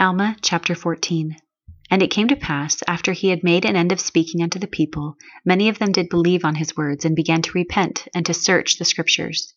Alma chapter 14. And it came to pass, after he had made an end of speaking unto the people, many of them did believe on his words, and began to repent, and to search the scriptures.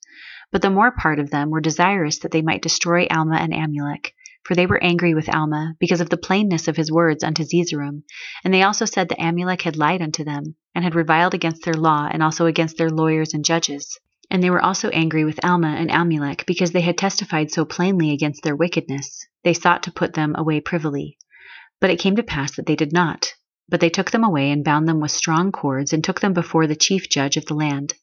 But the more part of them were desirous that they might destroy Alma and Amulek, for they were angry with Alma, because of the plainness of his words unto Zeezrom. And they also said that Amulek had lied unto them, and had reviled against their law, and also against their lawyers and judges. And they were also angry with Alma and Amulek, because they had testified so plainly against their wickedness. They sought to put them away privily. But it came to pass that they did not. But they took them away and bound them with strong cords, and took them before the chief judge of the land.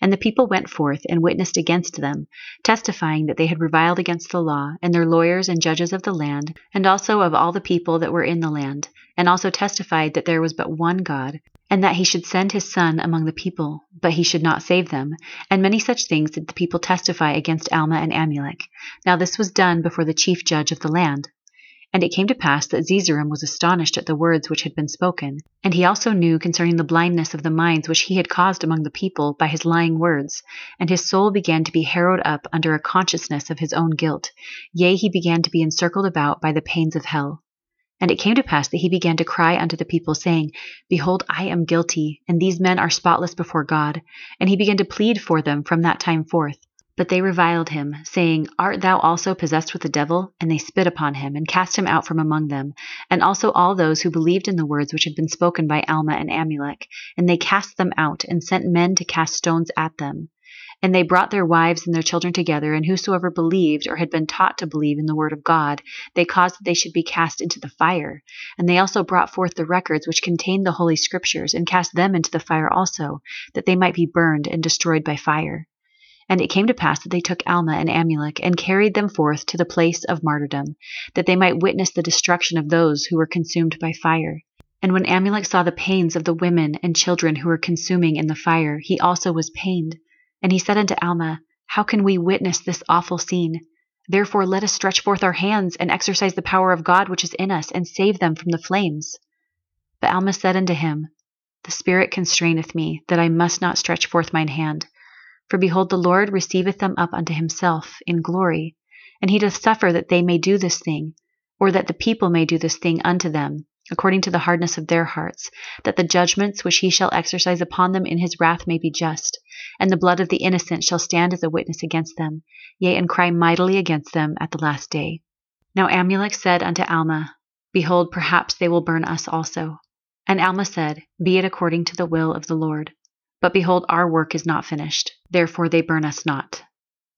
And the people went forth and witnessed against them, testifying that they had reviled against the law, and their lawyers and judges of the land, and also of all the people that were in the land, and also testified that there was but one God, and that he should send his Son among the people, but he should not save them. And many such things did the people testify against Alma and Amulek. Now this was done before the chief judge of the land. And it came to pass that Zeezrom was astonished at the words which had been spoken, and he also knew concerning the blindness of the minds which he had caused among the people by his lying words, and his soul began to be harrowed up under a consciousness of his own guilt, yea, he began to be encircled about by the pains of hell. And it came to pass that he began to cry unto the people, saying, Behold, I am guilty, and these men are spotless before God. And he began to plead for them from that time forth. But they reviled him, saying, Art thou also possessed with the devil? And they spit upon him, and cast him out from among them, and also all those who believed in the words which had been spoken by Alma and Amulek. And they cast them out, and sent men to cast stones at them. And they brought their wives and their children together, and whosoever believed or had been taught to believe in the word of God, they caused that they should be cast into the fire. And they also brought forth the records which contained the holy scriptures, and cast them into the fire also, that they might be burned and destroyed by fire. And it came to pass that they took Alma and Amulek, and carried them forth to the place of martyrdom, that they might witness the destruction of those who were consumed by fire. And when Amulek saw the pains of the women and children who were consuming in the fire, he also was pained. And he said unto Alma, How can we witness this awful scene? Therefore let us stretch forth our hands, and exercise the power of God which is in us, and save them from the flames. But Alma said unto him, The Spirit constraineth me, that I must not stretch forth mine hand. For behold, the Lord receiveth them up unto himself in glory, and he doth suffer that they may do this thing, or that the people may do this thing unto them, according to the hardness of their hearts, that the judgments which he shall exercise upon them in his wrath may be just, and the blood of the innocent shall stand as a witness against them, yea, and cry mightily against them at the last day. Now Amulek said unto Alma, Behold, perhaps they will burn us also. And Alma said, Be it according to the will of the Lord. But behold, our work is not finished, therefore they burn us not.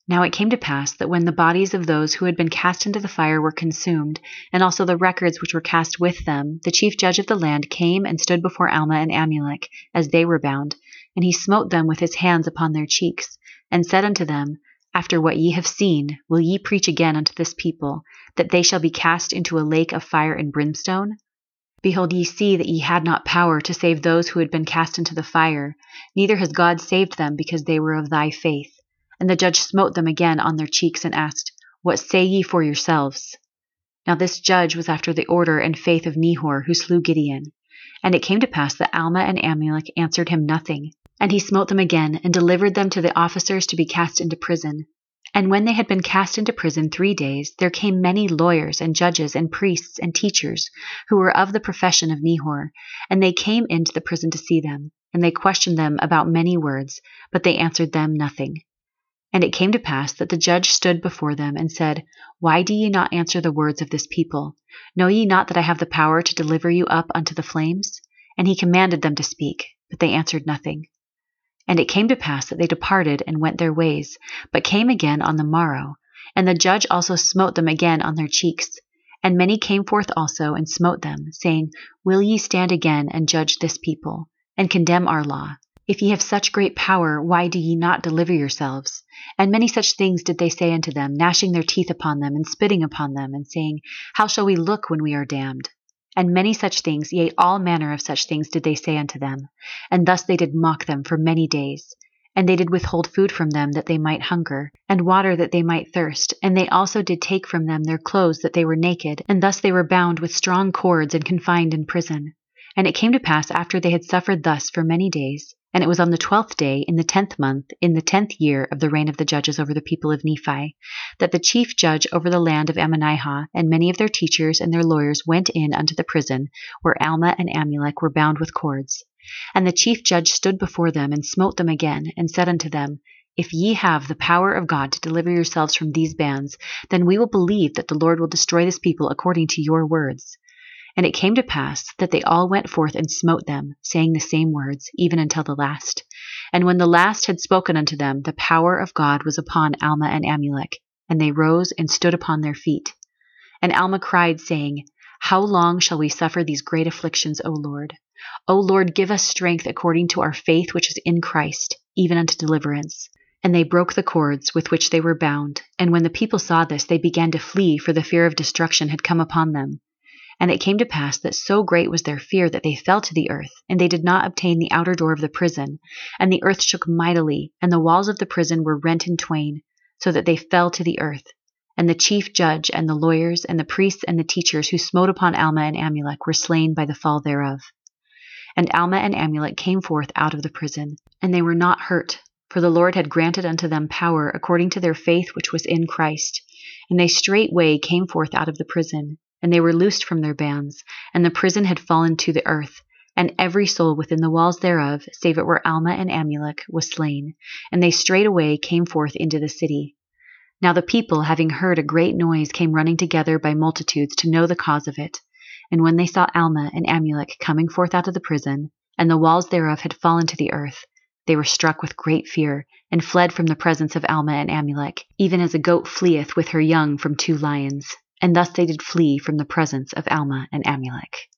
Now it came to pass that when the bodies of those who had been cast into the fire were consumed, and also the records which were cast with them, the chief judge of the land came and stood before Alma and Amulek, as they were bound, and he smote them with his hands upon their cheeks, and said unto them, After what ye have seen, will ye preach again unto this people, that they shall be cast into a lake of fire and brimstone? Behold, ye see that ye had not power to save those who had been cast into the fire, neither has God saved them because they were of thy faith. And the judge smote them again on their cheeks and asked, What say ye for yourselves? Now this judge was after the order and faith of Nehor, who slew Gideon. And it came to pass that Alma and Amulek answered him nothing. And he smote them again, and delivered them to the officers to be cast into prison. And when they had been cast into prison three days, there came many lawyers and judges and priests and teachers, who were of the profession of Nehor, and they came into the prison to see them. And they questioned them about many words, but they answered them nothing. And it came to pass that the judge stood before them and said, Why do ye not answer the words of this people? Know ye not that I have the power to deliver you up unto the flames? And he commanded them to speak, but they answered nothing. And it came to pass that they departed and went their ways, but came again on the morrow. And the judge also smote them again on their cheeks. And many came forth also and smote them, saying, Will ye stand again and judge this people, and condemn our law? If ye have such great power, why do ye not deliver yourselves? And many such things did they say unto them, gnashing their teeth upon them, and spitting upon them, and saying, How shall we look when we are damned? And many such things, yea, all manner of such things did they say unto them. And thus they did mock them for many days. And they did withhold food from them that they might hunger, and water that they might thirst. And they also did take from them their clothes that they were naked. And thus they were bound with strong cords and confined in prison. And it came to pass after they had suffered thus for many days, And it was on the twelfth day, in the tenth month, in the tenth year of the reign of the judges over the people of Nephi, that the chief judge over the land of Ammonihah and many of their teachers and their lawyers went in unto the prison, where Alma and Amulek were bound with cords. And the chief judge stood before them and smote them again, and said unto them, If ye have the power of God to deliver yourselves from these bands, then we will believe that the Lord will destroy this people according to your words. And it came to pass that they all went forth and smote them, saying the same words, even until the last. And when the last had spoken unto them, the power of God was upon Alma and Amulek, and they rose and stood upon their feet. And Alma cried, saying, How long shall we suffer these great afflictions, O Lord? O Lord, give us strength according to our faith which is in Christ, even unto deliverance. And they broke the cords with which they were bound. And when the people saw this, they began to flee, for the fear of destruction had come upon them. And it came to pass that so great was their fear that they fell to the earth, and they did not obtain the outer door of the prison. And the earth shook mightily, and the walls of the prison were rent in twain, so that they fell to the earth. And the chief judge, and the lawyers, and the priests, and the teachers who smote upon Alma and Amulek were slain by the fall thereof. And Alma and Amulek came forth out of the prison, and they were not hurt, for the Lord had granted unto them power according to their faith which was in Christ. And they straightway came forth out of the prison and they were loosed from their bands, and the prison had fallen to the earth, and every soul within the walls thereof, save it were Alma and Amulek, was slain, and they straightway came forth into the city. Now the people, having heard a great noise, came running together by multitudes to know the cause of it. And when they saw Alma and Amulek coming forth out of the prison, and the walls thereof had fallen to the earth, they were struck with great fear, and fled from the presence of Alma and Amulek, even as a goat fleeth with her young from two lions and thus they did flee from the presence of Alma and Amulek.